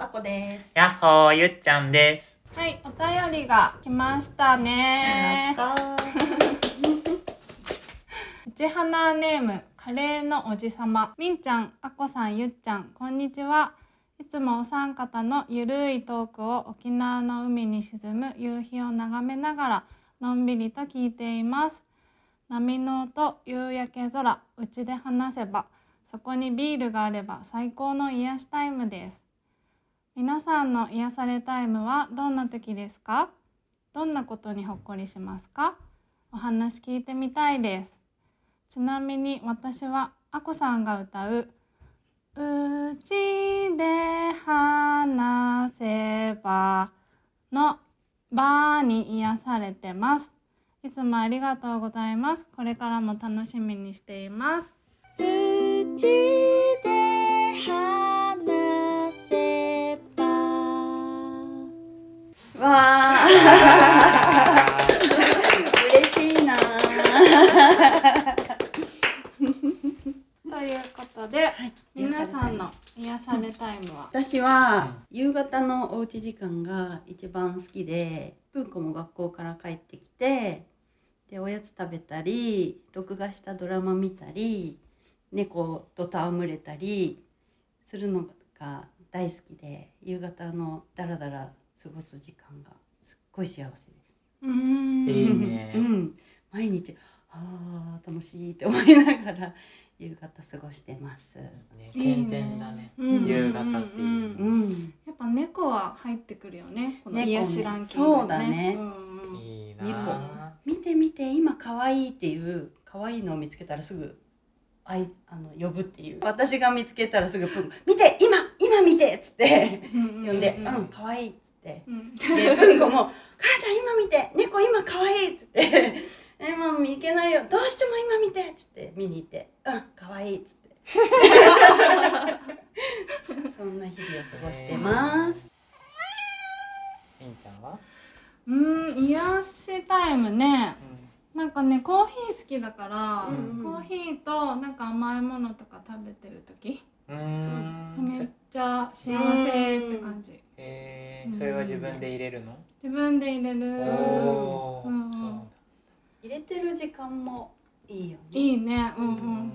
あこです。やっほーゆっちゃんです。はい、お便りが来ましたね。ちはなネームカレーのおじさまみんちゃん、あこさん、ゆっちゃん、こんにちは。いつもお三方のゆるいトークを沖縄の海に沈む夕日を眺めながらのんびりと聞いています。波の音、夕焼け空、うちで話せば、そこにビールがあれば最高の癒しタイムです。皆さんの癒されタイムはどんな時ですか？どんなことにほっこりしますか？お話聞いてみたいです。ちなみに私はあこさんが歌う「うちで話せば」の「ば」に癒されてます。いつもありがとうございます。これからも楽しみにしています。うちで嬉しいな。ということで、皆さんの癒されタイムは？私は夕方のおうち時間が一番好きで文子も学校から帰ってきてでおやつ食べたり録画したドラマ見たり猫と戯れたりするのが大好きで夕方のダラダラ過ごす時間がごい幸せです。うーん。いいね。うん、毎日あー楽しいって思いながら夕方過ごしてます。ね、いい健全だね。うん。夕方っていう。うん、やっぱ猫は入ってくるよね。この猫ね。癒しランキング、そうだね。うんうん。いい猫。な見て見て今可愛いっていう可愛いのを見つけたらすぐあいあの呼ぶっていう。私が見つけたらすぐプン。見て今今見てっつってうん呼んで「ううん。ん可愛いっつって。うん。でプンコも「母ちゃん今見て猫今可愛いっつって「えママいけないよどうしても今見て」っつって見に行って「うん可愛いっつって そんな日々を過ごしてます。みんちゃんは？うん癒しタイムね。なんかねコーヒー好きだから、うんコーヒーとなんか甘いものとか食べてる時、うん。うーん。めっちゃ幸せって感じ。えー、それは自分で入れるの？自分で入れる。うん入れてる時間もいいよね。いいね。うんう。うんん。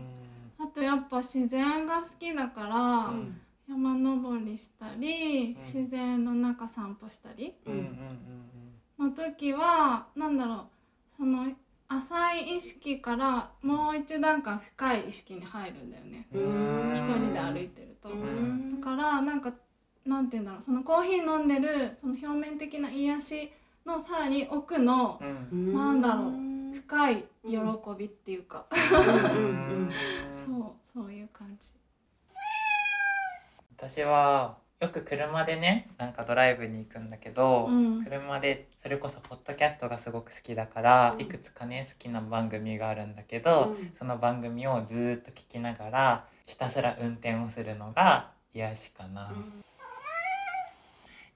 あとやっぱ自然が好きだから、うん山登りしたり、ん自然の中散歩したり。うんうんうんの時はなんだろうその浅い意識からもう一段階深い意識に入るんだよね一人で歩いてると。うんだからなんかなんて言うんだろう。そのコーヒー飲んでるその表面的な癒しのさらに奥のうん。なんだろう。うん。深い喜びっていうか、うん。そうそういう感じ。私はよく車でねなんかドライブに行くんだけど、うん。車でそれこそポッドキャストがすごく好きだから、うん。いくつかね好きな番組があるんだけど、うん。その番組をずーっと聞きながらひたすら運転をするのが癒しかな、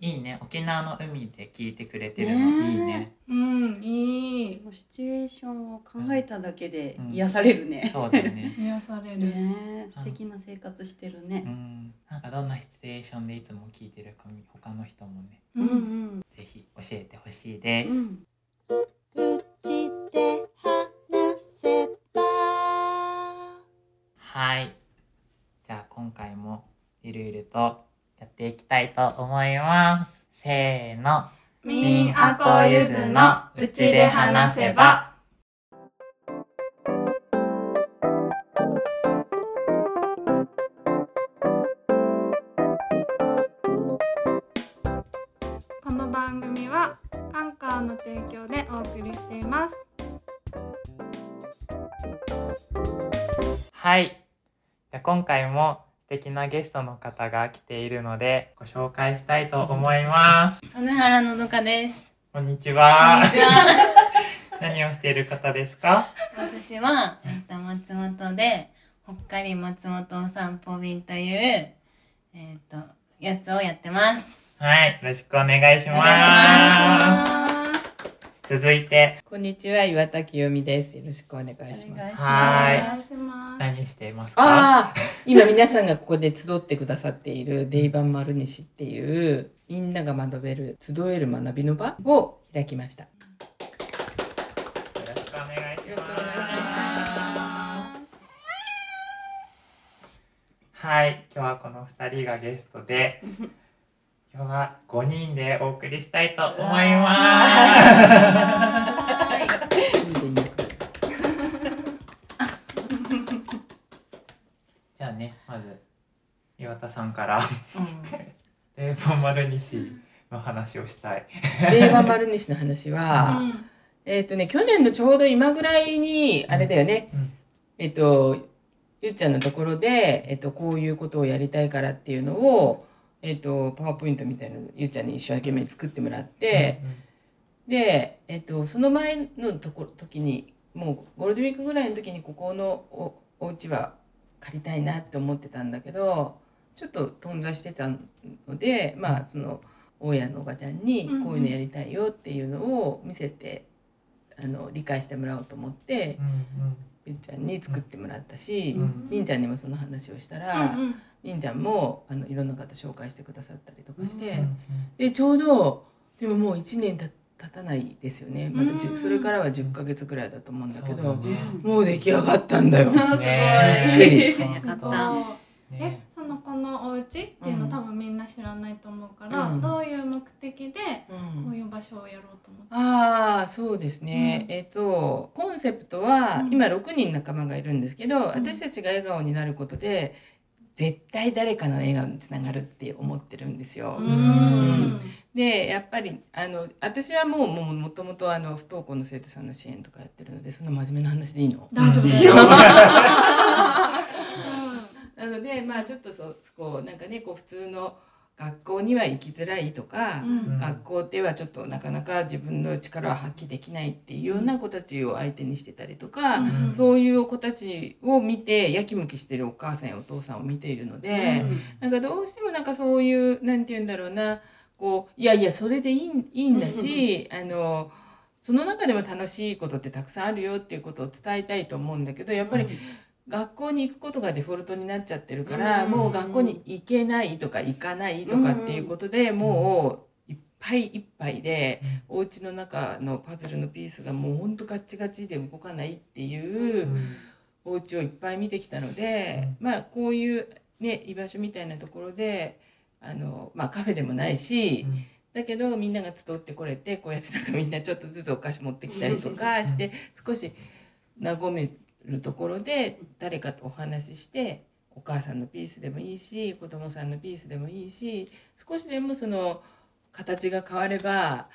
いいね沖縄の海で聞いてくれてるの、ねえいいねうんいいシチュエーションを考えただけでうん癒されるね。そうだよね 癒される。ねえ素敵な生活してるうね。んなんかどんなシチュエーションでいつも聞いてるか他の人もねううんんぜひ教えてほしいです、うん。うちで話せば。はい。じゃあ今回もゆるゆるとやっていきたいと思います。せーの。みんあこゆずのうちで話せば。この番組はアンカーの提供でお送りしています。はい。じゃあ今回も素敵なゲストの方が来ているのでご紹介したいと思います。曽根原のどかです。こんにちこんはに。ちは。何をしている方ですか？私は、えっと、松本で、ほっかり松本お散歩便という、えっと、やつをやってます。はい。よろしくお願いします。続いて。こんにちは岩田清美です。よろしくお願いします。はい。何していますか？今皆さんがここで集ってくださっているデイバン丸西っていうみんなが学べる集える学びの場を開きました。よろしくお願いしよろしくお願いします。はい今日はこの二人がゲストで今日は五人でお送りしたいと思います。じゃあねまず岩田さんからデーボン丸西の話をしたい。デイバン丸西の話は、えっ、とね去年のちょうど今ぐらいにあれだよね、うん。えっ、とゆっちゃんのところで、えっと、こういうことをやりたいからっていうのを、えっと、パワーポイントみたいなのゆっちゃんに一生懸命作ってもらって、で、えっと、その前のとこ時にもうゴールデンウィークぐらいの時にここのおお家は借りたいなって思ってたんだけどちょっと頓挫してたのでまあその大家のおばちゃんにうんうん。こういうのやりたいよっていうのを見せて、あの理解してもらおうと思ってうんりん。ちゃんに作ってもらったし、うんりん。ちゃんにもその話をしたら、りんちゃん。もあのいろんな方紹介してくださったりとかして、うんでちょうどでももう1年た経たないですよね。またそれからは10ヶ月ぐらいだと思うんだけどそうだね。もう出来上がったんだよ。あね。びっくり。早かった。えねそのこのお家っていうのうん多分みんな知らないと思うから、うん。どういう目的でうん。こういう場所をやろうと思って、ああそうですね、うん。えっ、とコンセプトは、うん。今6人仲間がいるんですけど、私たちが笑顔になることで絶対誰かの笑顔につながるって思ってるんですよ。うん。でやっぱりあの私はもうもうもともとあの不登校の生徒さんの支援とかやってるのでそんな真面目な話でいいの？大丈夫だよ。よ。なのでまあちょっとそそこなんかねこう普通の学校には行きづらいとか、うん。学校ではちょっとなかなか自分の力を発揮できないっていうような子たちを相手にしてたりとか、うん。そういう子たちを見てやきもきしてるお母さんやお父さんを見ているので、なんかどうしてもなんかそういうなんて言うんだろうなこういやいやそれでいいんいいんだし あのその中でも楽しいことってたくさんあるよっていうことを伝えたいと思うんだけどやっぱり学校に行くことがデフォルトになっちゃってるから、うんもう学校に行けないとか行かないとかっていうことで、もういっぱいいっぱいで、お家の中のパズルのピースがもうほんとガッチガチで動かないっていう。お家をいっぱい見てきたので、まあこういうね居場所みたいなところであの、まあ、カフェでもないし、だけどみんなが集ってこれてこうやってなんかみんなちょっとずつお菓子持ってきたりとかして少し和めるところで誰かとお話ししてお母さんのピースでもいいし子供さんのピースでもいいし少しでもその形が変われば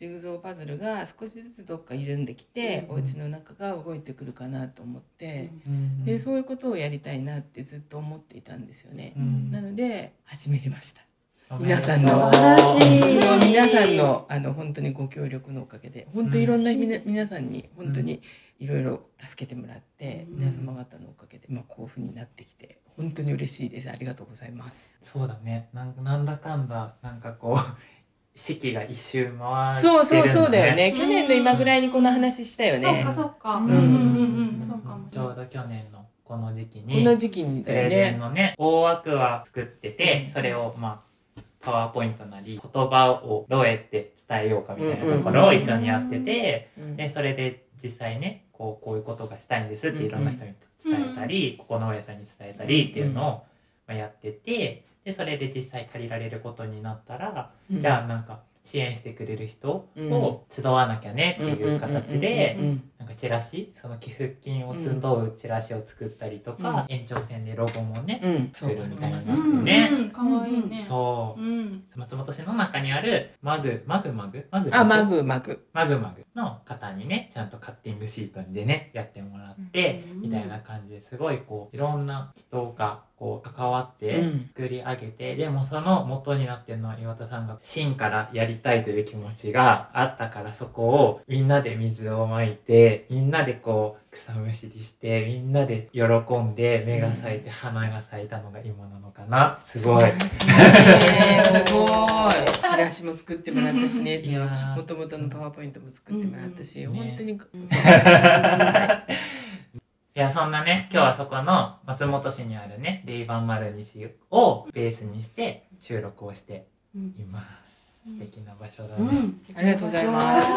ジグゾーパズルが少しずつどっか緩んできて、うんお家の中が動いてくるかなと思って。うんでそういうことをやりたいなってずっと思っていたんですよね。うんなので始めました。皆さんの皆さんのあの本当にご協力のおかげで本当いろんなみな皆さんに本当にいろいろ助けてもらって、うん皆様方のおかげでまあこういうふうになってきて本当に嬉しいです。ありがとうございます。そうだねなんなんだかんだなんかこう 四季が一周回ってるんだ、ね、そうそうそうだよね。うん去年の今ぐらいにこの話したよねそっか。そっか。ううんんうんうんうん。そうかも。ちょうど去年のこの時期こにの時期にプだよレゼンね。のね大枠は作っててそれをまあパワーポイントなり言葉をどうやって伝えようかみたいなところを一緒にやってて、うんでそれで実際ねこうこういうことがしたいんですっていろんな人に伝えたり、ここの大家さんに伝えたりっていうのをまあやっててでそれで実際借りられることになったら、じゃあなんか支援してくれる人を集わなきゃねっていう形でうんうんうんうんなんかチラシその寄付金を集うチラシを作ったりとか、延長線でロゴもね、うん、うん、作るみたいなね、うん、かわいいね。そう。うん。松本市の中にあるマグマグマグ？マグあ、マグ。グマグ。マグマグの方にねちゃんとカッティングシートでねやってもらって、うん。みたいな感じですごいこういろんな人がこう関わってうん。作り上げて、でもその元になってるのは岩田さんが芯からやりたいという気持ちがあったからそこをみんなで水をまいてみんなでこう草むしりしてみんなで喜んで芽が咲いて花が咲いたのが今なのかな。すごい。ね。すごい。チラシも作ってもらったしねそのいやー。元々のパワーポイントも作ってもらったし、うん本当に、ね。そう はいいやそんなね今日はそこの松本市にあるねレイバン丸西をベースにして収録をしてうん。います。素敵な場所だね。うん。ありがとうございます。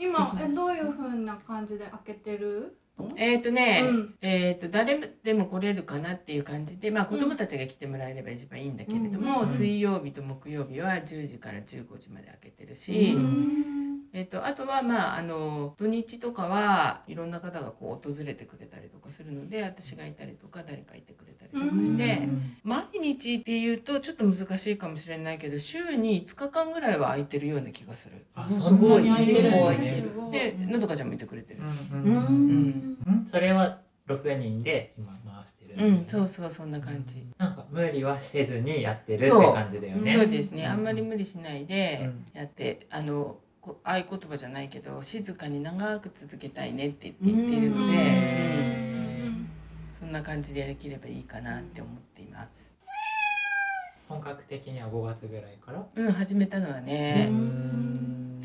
今えどういう風な感じで開けてる？えっ、とね、うん。えっ、と誰でも来れるかなっていう感じで、まあ子供たちが来てもらえれば一番いいんだけれども、うん。水曜日と木曜日は10時から15時まで開けてるし、うんえっとあとはまああの土日とかはいろんな方がこう訪れてくれたりとかするので私がいたりとか誰かいてくれたりとかして、うん。毎日っていうとちょっと難しいかもしれないけど週に5日間ぐらいは空いてるような気がする。あ、すごないに開いてる。結構ねね。すごい。でのどかちゃんもいてくれてる。うんううんん。うん。それは6人で今回してる。うん、そうそうそんな感じ。なんか無理はせずにやってるってそう。感じだよね。そうですね、うん。あんまり無理しないでうん。やって、あのこ合言葉じゃないけど静かに長く続けたいねって言っているので、んそんな感じでできればいいかなって思っています。本格的には5月ぐらいから？うん、始めたのはね、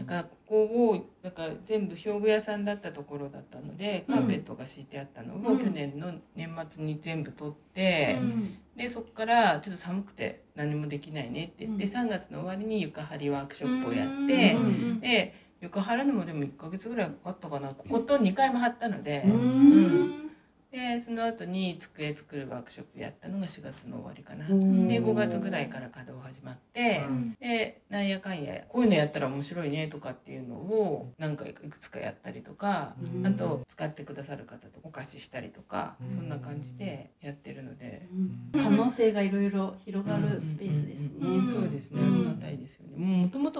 うん。だからここをだから全部表具屋さんだったところだったのでカーペットが敷いてあったのをうん。去年の年末に全部取って、うん。でそこからちょっと寒くて何もできないねって言って、うん。3月の終わりに床張りワークショップをやって、うん。で床張るのもでも1ヶ月ぐらいかかったかな。ここと2回も張ったので、うん。うんでその後に机作るワークショップやったのが4月の終わりかな。うん。で5月ぐらいから稼働始まって、うん。でなんやかんやこういうのやったら面白いねとかっていうのを何回かいくつかやったりとか、うん。あと使ってくださる方とお貸ししたりとか、うん。そんな感じでやってるので。可能性がいろいろ広がるスペースですね。そうですね、うん。ありがたいですよね。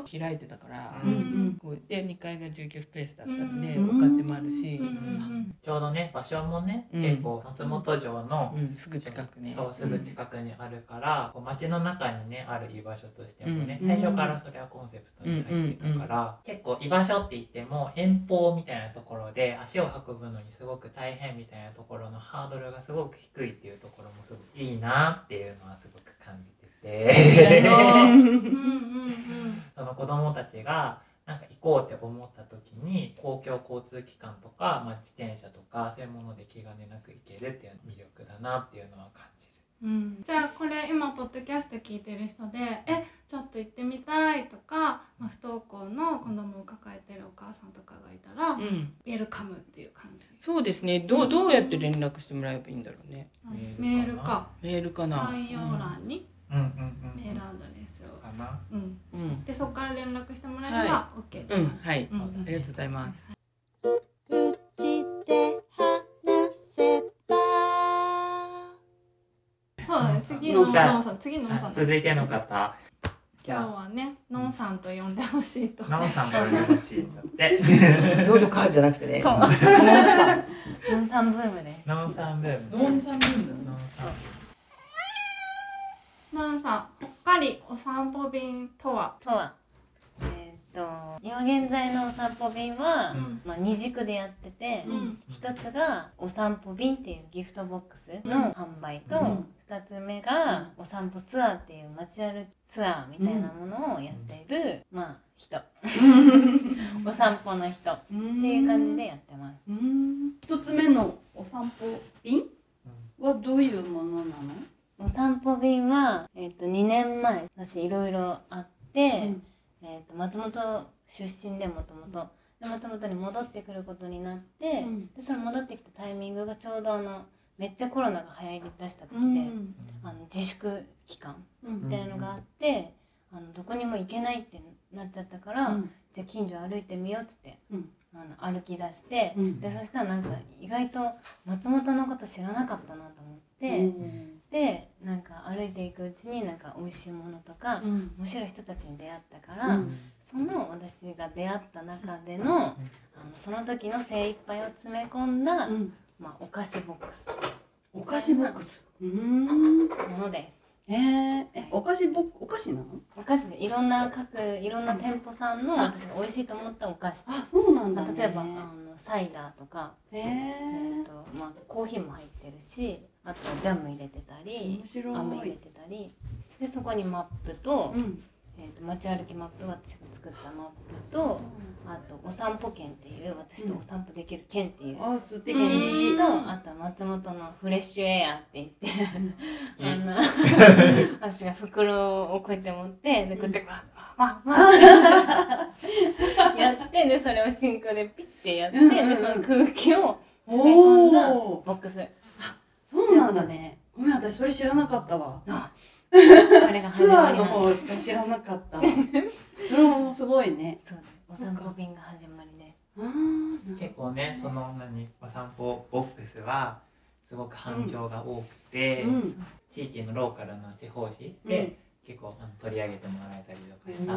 開いてたから、うんうん。こうで2階が住居スペースだったので、うんお勝手もあるし、うんうんちょうどね場所もね、うん。結構松本城の、うんすぐ近くね。そうすぐ近くにあるから、こう街の中にねある居場所としてもね、うん最初からそれはコンセプトに入ってたから、結構居場所って言っても遠方みたいなところで足を運ぶのにすごく大変みたいなところのハードルがすごく低いっていうところもすごくいいなっていうのはすごく感じてて。あのう。んうんうん。その子供たちがなん。か行こうって思った時に公共交通機関とか、まあ、自転車とかそういうもので気兼ねなく行けるっていう魅力だなっていうのは感じる。うん。じゃあこれ今ポッドキャスト聞いてる人でえちょっと行ってみたいとか、まあ、不登校の子供を抱えてるお母さん。とかがいたら、ウうん、ェルカムっていう感じ、そうですね。どうどうやって連絡してもらえばいいん。だろうね。メールかメールかな。概要欄にうん。うん。うん。メールアドレスを、かな。うん、うん。でそこから連絡してもらえれば OK ってうん、感じはい、うんうんありがとうございます。うちで話せば。そうだね。次のノンさん。次のノンさん。続いての方。今日はねノンさんと呼んでほしいと。ナオさんからよろしいんだって。喉カーじゃなくてね。そう。ノンさん。ブームです。ナオさんブーム。ノンさんブームさん。ノンさんほっかりお散歩便とは？とは。えーっと今現在のお散歩便は、うん。まあ、二軸でやってて、うん。一つがお散歩便っていうギフトボックスの販売と、うん。二つ目がお散歩ツアーっていう街歩きツアーみたいなものをやっている、まあ人。お散歩の人。っってていう感じでやってます。うん。一つ目のお散歩便はどういうものなの？お散歩便は、えっと2年前私いろいろあって、うん。えっと松本出身でもともとで松本に戻ってくることになって、うん。でその戻ってきたタイミングがちょうどあのめっちゃコロナが流行りだした時で、うん。あの自粛期間うん。みたいなのがあって、あのどこにも行けないってなっちゃったから、うん。じゃあ近所歩いてみようっつって、うん。あの歩き出して、うん。でそしたらなんか意外と松本のこと知らなかったなと思って、うんでなんか歩いていくうちになんか美味しいものとか、うん。面白い人たちに出会ったから、うん。その私が出会った中での,、あのその時の精一杯を詰め込んだ、うん。まあ、お菓子ボックス。おお菓子ボックス。うーん。ものです。えー、えお菓子ボッお菓子なの？お菓子でいろんな各いろんな店舗さんのあ。私が美味しいと思ったお菓子。あそうなんだ、ね、まあ例えばあのサイダーとか、へええっとまあ、コーヒーも入ってるしあとジャム入れてたり飴入れてたり。でそこにマップと,、うん。えー、と街歩きマップ私が作ったマップとあとお散歩券っていう私とお散歩できる券っていう。あ素敵。券とあと松本のフレッシュエアって言ってあの 私が袋をこうやって持ってでこうやってわわわわってやってでそれを真空でピッてやってうんうんうん。でその空気を詰め込んだボックスそうなんだね。ごめん私それ知らなかったわ。あそれが始 ツアーの方しか知らなかったわ。それもすごいね。そうお散歩便が始まりであー結構ねその何お散歩ボックスはすごく反響が多くて、うん。地域のローカルな地方紙で、結構取り上げてもらえたりとかした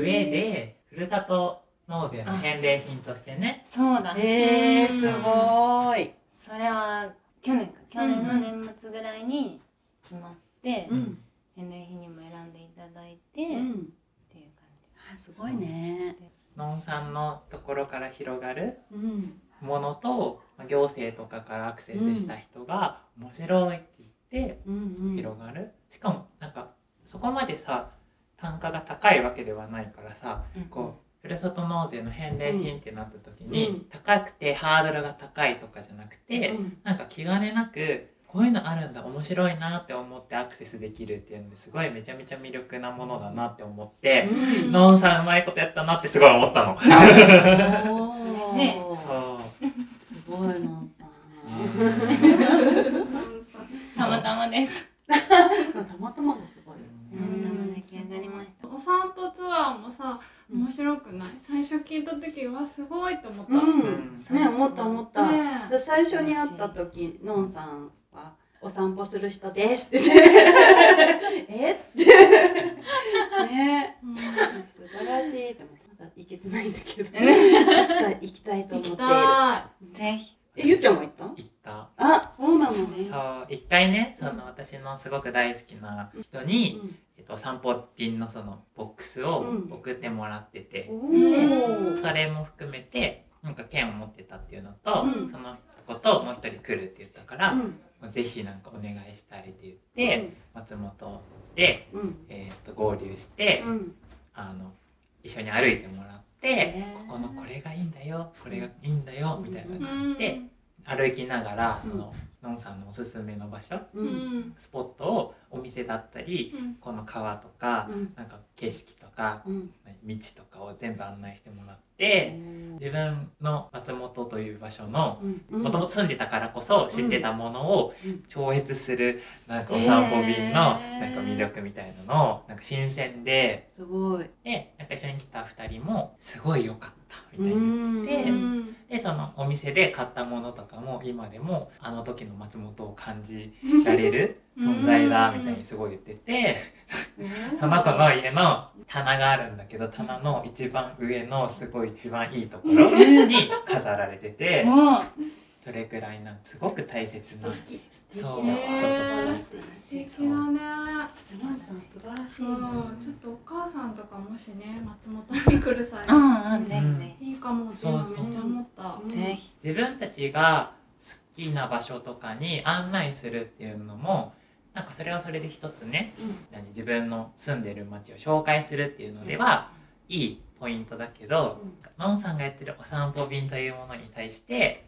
上でふるさと納税の返礼品としてねそうだえー、すごい。それは去年か。去年の年末ぐらいに決まってうん。返礼品にも選んでいただいて、うん。っていう感あすごいね。農産のところから広がるうん。ものとまあ行政とかからアクセスした人が面白いって言ってうんうん。広がる、しかもなんかそこまでさ単価が高いわけではないからさじ、こうふるさと納税の返礼品ってなった時に、うん。高くてハードルが高いとかじゃなくて、うんなんか気兼ねなくこういうのあるんだ面白いなって思ってアクセスできるっていうのですごいめちゃめちゃ魅力なものだなって思って、うん。ノンさんうまいことやったなってすごい思ったの。おー嬉しいそう。すごいの ん。さ たまたまです。んたまたまがす。ごいたまたま出来上がりましたお散歩ツアーもさ面白くない？最初聞いた時はすごいと思った、うん。ね思った思った、ねで最初に会った時のんさんは「お散歩する人です 」って。言って「え？っ?」て。ね。うん。素晴らしいって思って。まだ行けてないんだけど。いつか行きたいと思っている。行きたぜひえゆっちゃんも行った？行った。あそうなのね。そう一回ねその私のすごく大好きな人に、うん。えっと、散歩便のそのボックスをうん。送ってもらってて、おうんーそれも含めてなんか券を持ってたっていうのと、うん。そのこともう一人来るって言ったから、うん。ぜひなんかお願いしたいって言って、松本で、うん。えー、と合流して、うん。あの一緒に歩いてもらって、ここのこれがいいんだよこれがいいんだよみたいなう感じでん。歩きながらうん。その、のんさんのおすすめの場所ううん。んスポットをお店だったりうん。この川とか、うん。なんか景色とかうん。道とかを全部案内してもらって自分の松本という場所のうん。もともと住んでたからこそ知ってたものをうん。超越するなんかお散歩便のなんか魅力みたいなのをなんか新鮮ですごい。でなんか一緒に来た2人もすごい良かったみたいな。うんでうん。でそのお店で買ったものとかも今でもあの時の松本を感じられる 存在だみたいにすごい言っててその子の家の棚があるんだけど棚の一番上のすごい一番いいところに飾られてても うそれくらいなんかすごく大切なそう素敵だね素晴らしい。そうなちょっとお母さんとかもしね松本に来る際うんうんぜひぜいいかもって今めっちゃ思った。うん。ひぜひ。自分たちが好きな場所とかに案内するっていうのもなんかそれはそれで一つね何自分の住んでる街を紹介するっていうのではいいポイントだけど、のん。さんがやってるお散歩便というものに対して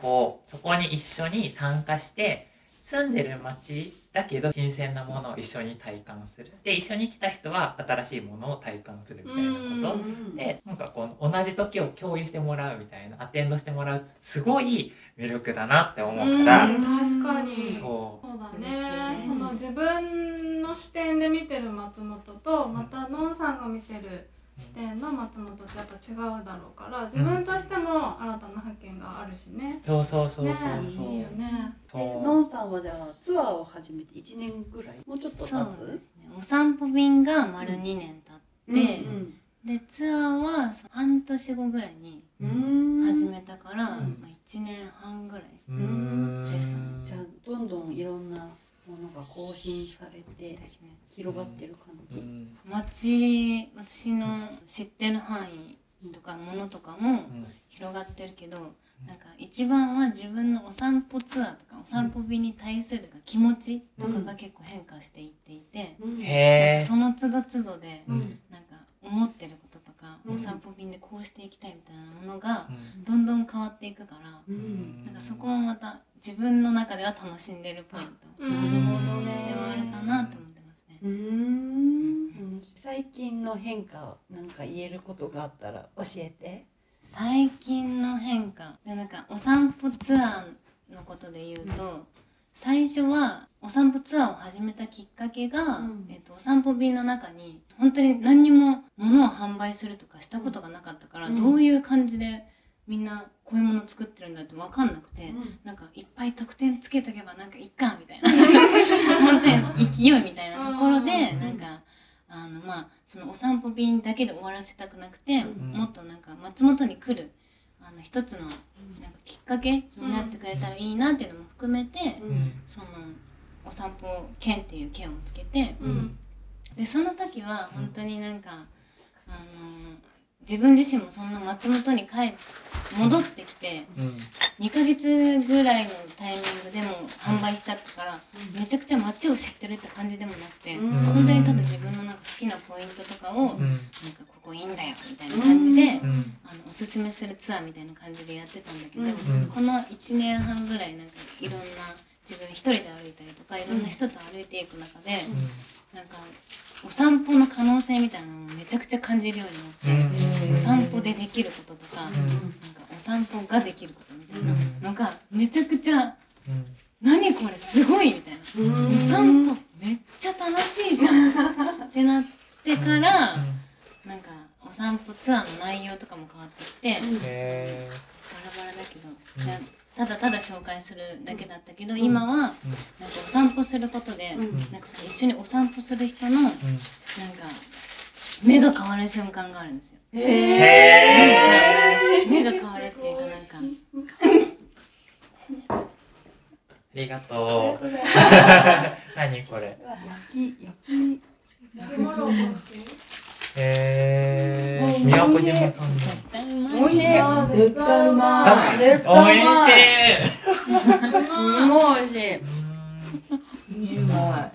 こうそこに一緒に参加して住んでる街だけど新鮮なものを一緒に体感する。で一緒に来た人は新しいものを体感するみたいなこと、うん。でなんかこう同じ時を共有してもらうみたいなアテンドしてもらうすごい魅力だなって思うから、うん確かに。そそうだね。ですその自分の視点で見てる松本とまたのんさんが見てる視点の松本ってやっぱ違うだろうから自分としても新たな発見があるしね。うそうそうそうねそう。そう、いいよね。そう。のんさんはじゃあツアーを始めて1年ぐらい？もうちょっと経つ？そうですね。お散歩便が丸2年経って、うんでツアーは半年後ぐらいにうん始めたから、ん。まあ、1年半ぐらいうん。ですかね。じゃあどんどんいろんなものが更新されて広がってる感じ、街私の知ってる範囲とかものとかも広がってるけどなんか一番は自分のお散歩ツアーとかお散歩日に対する気持ちとかが結構変化していっていて、うん。へえその都度都度でうん。なんか思ってることとか、うん。お散歩便でこうしていきたいみたいなものがどんどん変わっていくから、うん。なんかそこもまた自分の中では楽しんでるポイント。うでんはあるかなと思ってますね。うーん。最近の変化なんか言えることがあったら教えて。最近の変化。でなんかお散歩ツアーのことで言うと最初はお散歩ツアーを始めたきっかけが、うん。えっとお散歩便の中に本当に何にも物を販売するとかしたことがなかったから、うん。どういう感じでみんなこういうもの作ってるんだって分かんなくて、なんかいっぱい得点つけとけばなんかいっかみたいな。本当に勢いみたいなところでうん。なんかあのまあそのお散歩便だけで終わらせたくなくて、うん。もっとなんか松本に来るあの一つのなんかきっかけになってくれたらいいなっていうのも含めて、そのお散歩券っていう券をつけて、うん。でその時は本当になんか、あの自分自身もそんな松本に帰戻ってきて2ヶ月ぐらいのタイミングでも販売しちゃったから、めちゃくちゃ街を知ってるって感じでもなくて、うん。本当にただ自分のなんか好きなポイントとかを、なんかうんここいいんだよみたいな感じで、うん。あのおすすめするツアーみたいな感じでやってたんだけど、うん。この1年半ぐらいなんかいろんな自分一人で歩いたりとかいろんな人と歩いていく中で、なんかお散歩の可能性みたいなのをめちゃくちゃ感じるようになって、うん。お散歩でできることとか、なんかお散歩ができることみたいなのがめちゃくちゃうん。何これすごいみたいな、お散歩めっちゃ楽しいじゃん。ってなってから、なんかお散歩ツアーの内容とかも変わってきて、紹介するだけだったけど、今はなんかお散歩することで、なんかその一緒にお散歩する人のなんか目が変わる瞬間があるんですよ。えへえ目が変わるっていうかなんか。ありがとう。何これ。焼き焼へえ宮古島さんおい。しい。絶対うまい。絶おい。し対い。すごい。美味しい。うま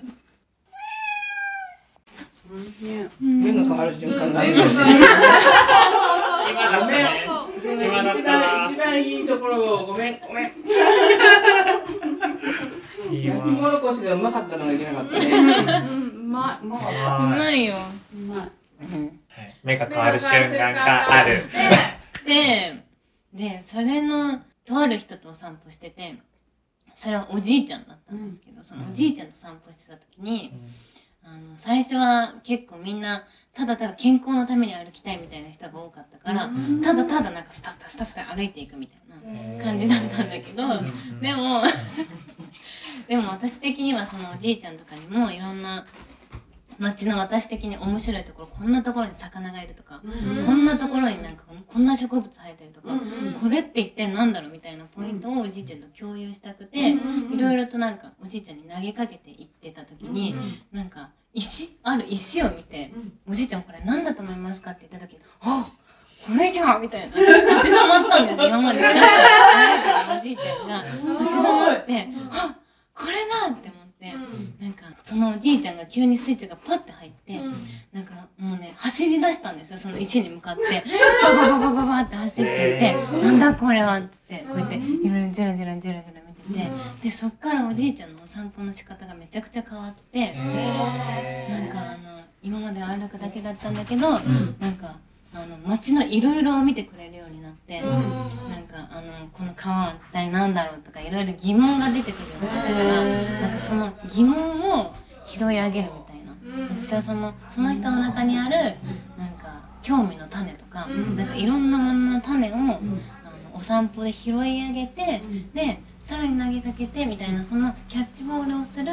美味しい。い。目が変わる瞬間がある今だねそうそう今だったわ一番い。い。ところをごめんごめんい。い。わ焼きもろこしがうまかったのがい。けなかったねうん、うまい。うまい。よ。目が変わる瞬間がある。で、で、それの、とある人とお散歩してて、それはおじいちゃんだったんですけど、そのおじいちゃんと散歩してた時に、あの、最初は結構みんな、ただただ健康のために歩きたいみたいな人が多かったから、ただただなんかスタスタスタスタ歩いていくみたいな感じだったんだけど、でも、でも私的にはそのおじいちゃんとかにもいろんな街の私的に面白いところこんなところに魚がいるとか、こんなところになんかこんな植物生えてるとか、これって一体何だろうみたいなポイントをおじいちゃんと共有したくて、いろいろとなんかおじいちゃんに投げかけていってた時に、なんか石ある石を見て、おじいちゃんこれ何だと思いますかって言った時に「あこれじゃん!」みたいな立ち止まったんです今まで。おじいちゃんが立ち止まって「あこれだ!」って思って、なんかそのおじいちゃんが急にスイッチがパッて入って、なんかもうね走り出したんですよその石に向かって。ババババババって走っていって「なんだこれは」っつってこうやっていろいろジュルジュルジュルジュル見ててでそっからおじいちゃんのお散歩の仕方がめちゃくちゃ変わってなんかあの今まで歩くだけだったんだけどなんかあの街のいろいろを見てくれるようになってなんかあのこの川は一体何だろうとかいろいろ疑問が出てくるようになったからなんかその疑問を拾い上げるみたいな。私はそのその人の中にあるなんか興味の種とかなんかいろんなものの種をあのお散歩で拾い上げてでさらに投げかけてみたいなそのキャッチボールをする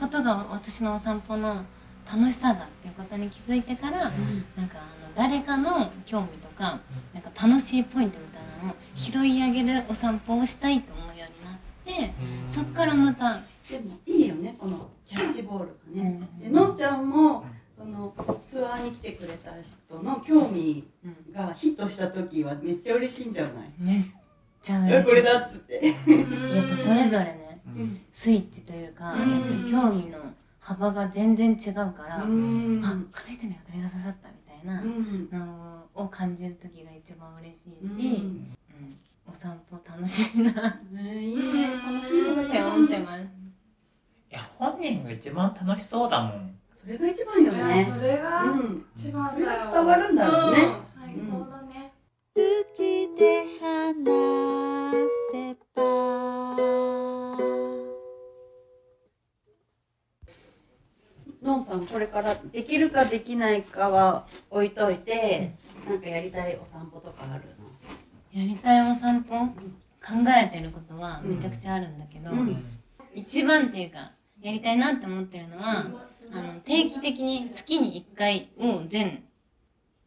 ことが私のお散歩の楽しさだっていうことに気づいてから、なんかあの誰かの興味とかなんか楽しいポイントみたいなのを拾い上げるお散歩をしたいと思うようになってそっからまたでもいいよねこのキャッチボールがね。でのんちゃんもそのツアーに来てくれた人の興味がヒットした時はめっちゃ嬉しいんじゃない？めっちゃい嬉しい。やこれだっつって。やっぱそれぞれねうん。スイッチというか、うん。興味の幅が全然違うから、うん。あこの人にはこれが刺さったみたいなうん。のを感じる時が一番嬉しいし、うん。うんお散歩楽しいな。いいね。楽しいのが一て番思ってます。いや本人が一番楽しそうだもん。それが一番よね。それがうん。一番それが伝わるんだろうね。ん。最高だね。口で話せばのんさんこれからできるかできないかは置いといて、なんかやりたいお散歩とかあるやりたいお散歩？考えてることはめちゃくちゃあるんだけど、うん一番っていうかやりたいなって思ってるのはあの定期的に月に1回を全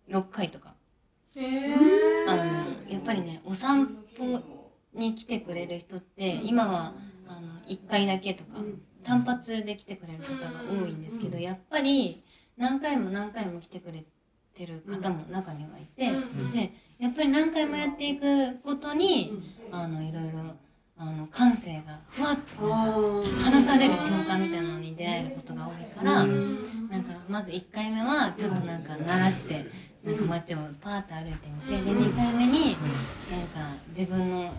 6回とか。へえ。あのやっぱりねお散歩に来てくれる人って今はあの1回だけとか単発で来てくれる方が多いんですけどやっぱり何回も何回も来てくれてる方も中にはいてうんでやっぱり何回もやっていくごとにあのいろいろあの感性がふわっとあ放たれる瞬間みたいなのに出会えることが多いから。うんなんかまず1回目はちょっとなんか慣らしてなんか街をパーッと歩いてみてで2回目になんか自分の好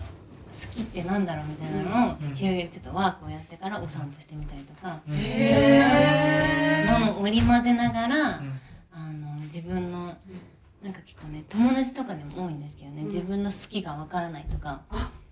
きってなんだろうみたいなのを広げるちょっとワークをやってからお散歩してみたりとか。へものを織り交ぜながらうん。あの自分のなんか結構ね友達とかでも多いんですけどね自分の好きがわからないとか。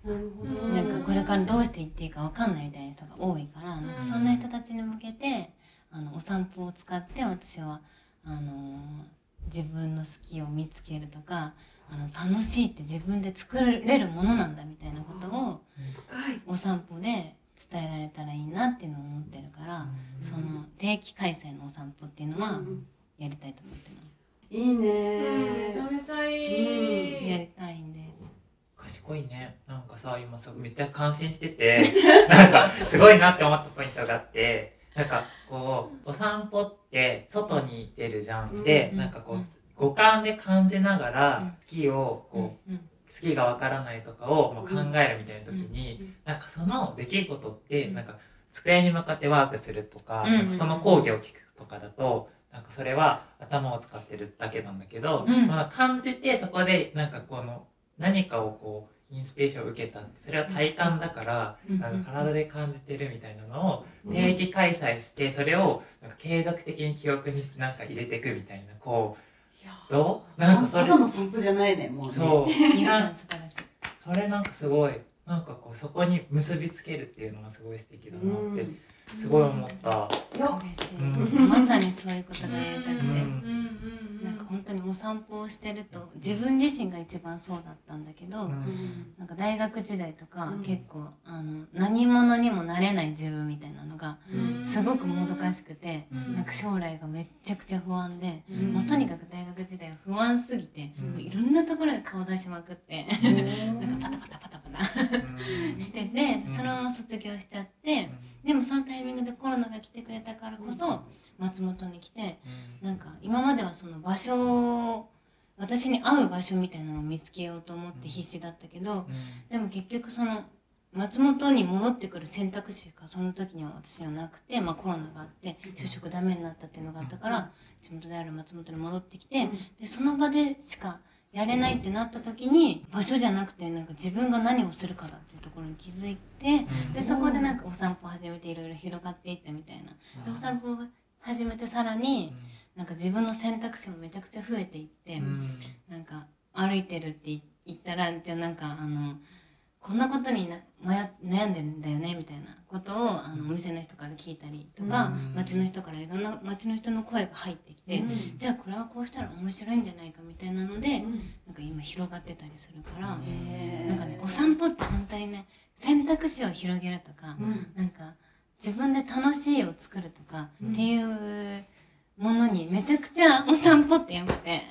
なるほど。なんかこれからどうしていっていいかわかんないみたいな人が多いからなんかそんな人たちに向けてあのお散歩を使って私はあの自分の好きを見つけるとかあの楽しいって自分で作れるものなんだみたいなことを深い。お散歩で伝えられたらいいなっていうのを思ってるからその定期開催のお散歩っていうのはやりたいと思ってまいいうんめねちゃ。めちゃいす。い。やりたいんです。賢いねなんかさ今すごいめっちゃ感心してて なんかすごいなって思ったポイントがあってなんかこうお散歩って外に出るじゃん、でうんなんかこう五感で感じながうん。ら好きをこううん好きがわからないとかをまあ考えるみたいな時に、なんかその出来事ってなんか机に向かってワークするとか,、うん。なんかその講義を聞くとかだとなんかそれは頭を使ってるだけなんだけど、うん。まあ、感じてそこでなんかこの何かをこうインスピレーションを受けたってそれは体感だから、うん。なんか体で感じてるみたいなのを定期開催してそれをなんか継続的に記憶になんか入れていくみたいなこうど？うなんかそれ。ただの散歩じゃないねもうね。そう。ゆうちゃん素晴らしい。それなんかすごい。なんかこうそこに結びつけるっていうのがすごい素敵だなってうん。すごい思った。よ嬉しい、うん。まさにそういうことがやりたくて、うん。うんうんなんか本当にお散歩をしてると自分自身が一番そうだったんだけど、うん。なんか大学時代とか、うん。結構あの何者にもなれない自分みたいなのがうん。すごくもどかしくて、うん。なんか将来がめっちゃくちゃ不安で、うん。もうとにかく大学時代は不安すぎて、うん。もういろんなところに顔出しまくって、なんかパタパタパタパタうん。しててそのまま卒業しちゃって。でもそのタイミングでコロナが来てくれたからこそ松本に来てなんか今まではその場所を私に合う場所みたいなのを見つけようと思って必死だったけどでも結局その松本に戻ってくる選択肢がその時には私にはなくて、まあ、コロナがあって就職ダメになったっていうのがあったから地元である松本に戻ってきてでその場でしかやれないってなった時に場所じゃなくてなんか自分が何をするかだっていうところに気づいてでそこでなんかお散歩始めていろいろ広がっていったみたいな。でお散歩を始めてさらになんか自分の選択肢もめちゃくちゃ増えていってなんか歩いてるって言ったらじゃあなんかあのこんなことにな悩悩んでるんだよねみたいなことをあのお店の人から聞いたりとかうん。街の人からいろんな街の人の声が入ってきてじゃあこれはこうしたら面白いんじゃないかみたいなのでなんか今広がってたりするからなんかねお散歩って本当にね選択肢を広げるとかなんか自分で楽しいを作るとかっていうものにめちゃくちゃお散歩ってよくて。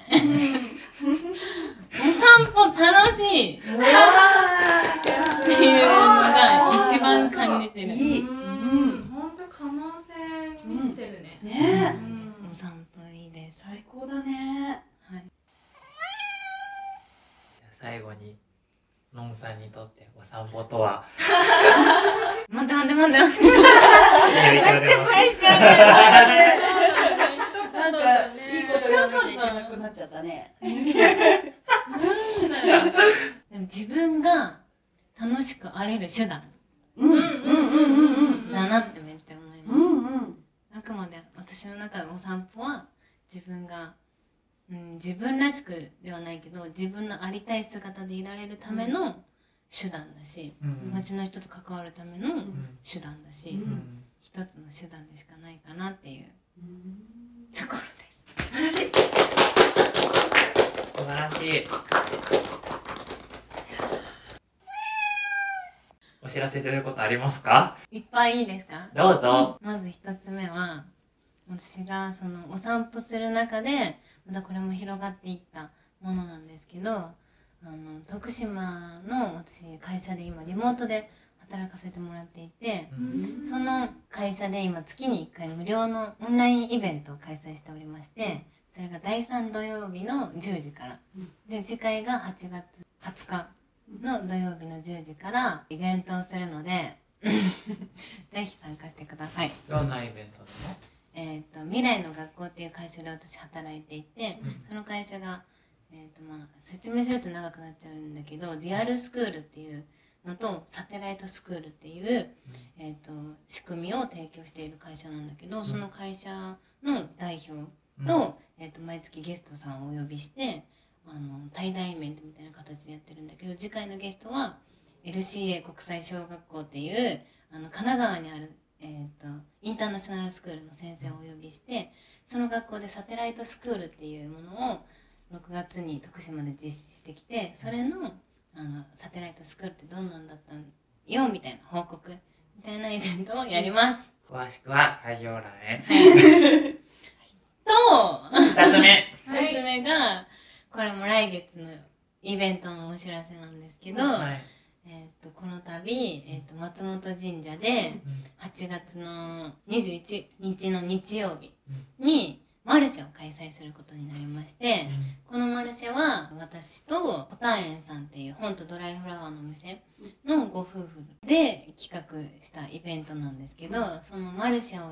お散歩楽しい。っていうのが一番感じてる。いい。うん。本当可能性に満ちてるね。ね。うん。お散歩いいです。最高だね。はい。最後にのんさんにとってお散歩とは？待って待って待って待ってめっちゃプレッシャーなんかいいこと言わなきゃいけなくなっちゃったね。でも自分が楽しくあれる手段。うんうんうんうんうんだなってめっちゃ思います、うん。うん。あくまで私の中でお散歩は自分が、うん、自分らしくではないけど自分のありたい姿でいられるための手段だし、うん。街の人と関わるためのうん。手段だし、うん。一つの手段でしかないかなっていうところです。素晴らしい。素晴らしいお知らせすることありますか？いっぱいいいですか？どうぞ。まず一つ目は私がそのお散歩する中でまたこれも広がっていったものなんですけどあの徳島の私会社で今リモートで働かせてもらっていてその会社で今月に1回無料のオンラインイベントを開催しておりましてそれが第3土曜日の10時から。で次回が8月20日の土曜日の10時からイベントをするので ぜひ参加してください。どんなイベントなえー、と未来の学校っていう会社で私働いていて、うん。その会社が、えーとまあ、説明すると長くなっちゃうんだけどディアルスクールっていうのとサテライトスクールっていう、えー、と仕組みを提供している会社なんだけど、その会社の代表と,、えー、と毎月ゲストさんをお呼びしてあの対談イベントみたいな形でやってるんだけど次回のゲストは LCA 国際小学校っていうあの神奈川にある、えー、とインターナショナルスクールの先生をお呼びしてその学校でサテライトスクールっていうものを6月に徳島で実施してきてそれのあのサテライトスクールってどんなんだったんよみたいな報告みたいなイベントをやります。詳しくは概要欄へ。と2つ目。2つ目がこれも来月のイベントのお知らせなんですけど、はいえー、とこの度、えー、と松本神社で8月の21日の日曜日にマルシェを開催することになりましてこのマルシェは私とコタエンさんっていう本とドライフラワーのお店のご夫婦で企画したイベントなんですけどそのマルシェを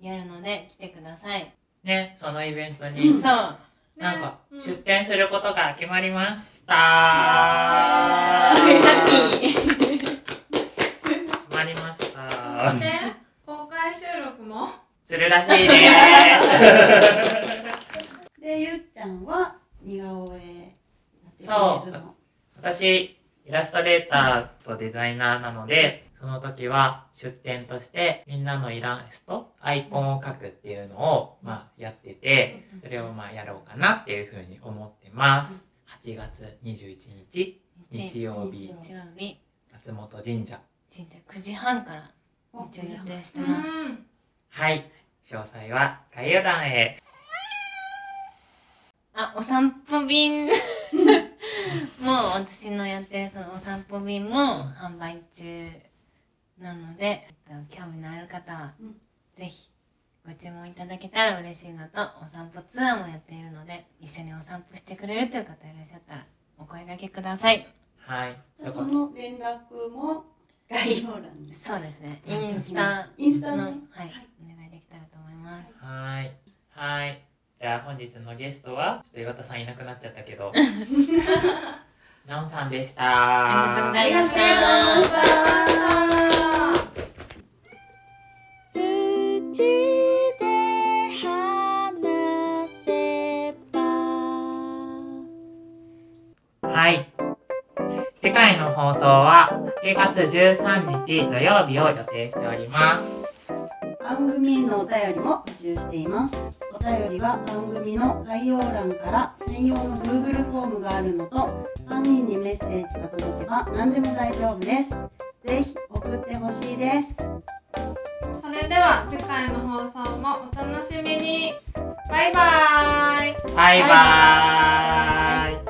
やるので来てください。ねそのイベントに。そうなんかうん出店することが決まりました。さっき。決まりました。で公開収録も。するらしいですでゆっちゃんは似顔絵やってくれるの私イラストレーターとデザイナーなのでその時は出展としてみんなのイラストアイコンを描くっていうのを、まあ、やっててそれをまあやろうかなっていうふうに思ってます。8月21日日曜日。日曜日。松本神社。神社。9時半からお一応予定してます。はい。詳細は概要欄へ。あ、お散歩便。もう私のやってるそのお散歩便も販売中なので、えっと興味のある方はうん。ぜひご注文いただけたら嬉しいのと、お散歩ツアーもやっているので、一緒にお散歩してくれるという方いらっしゃったらお声掛けください。はい。でその連絡も概要欄に。そうですね。インスタインスタの、のね。はい、お願いできたらと思います。はい。はい。じゃあ本日のゲストはちょっと岩田さんいなくなっちゃったけど。ナオンさんでした。ありがとうございましありがとうございた。ました放送は7月13日土曜日を予定しております。番組へのお便りも募集しています。お便りは番組の概要欄から専用の Google フォームがあるのと3人にメッセージが届けば何でも大丈夫です。ぜひ送ってほしいです。それでは次回の放送もお楽しみに。バイバイ。バイバイ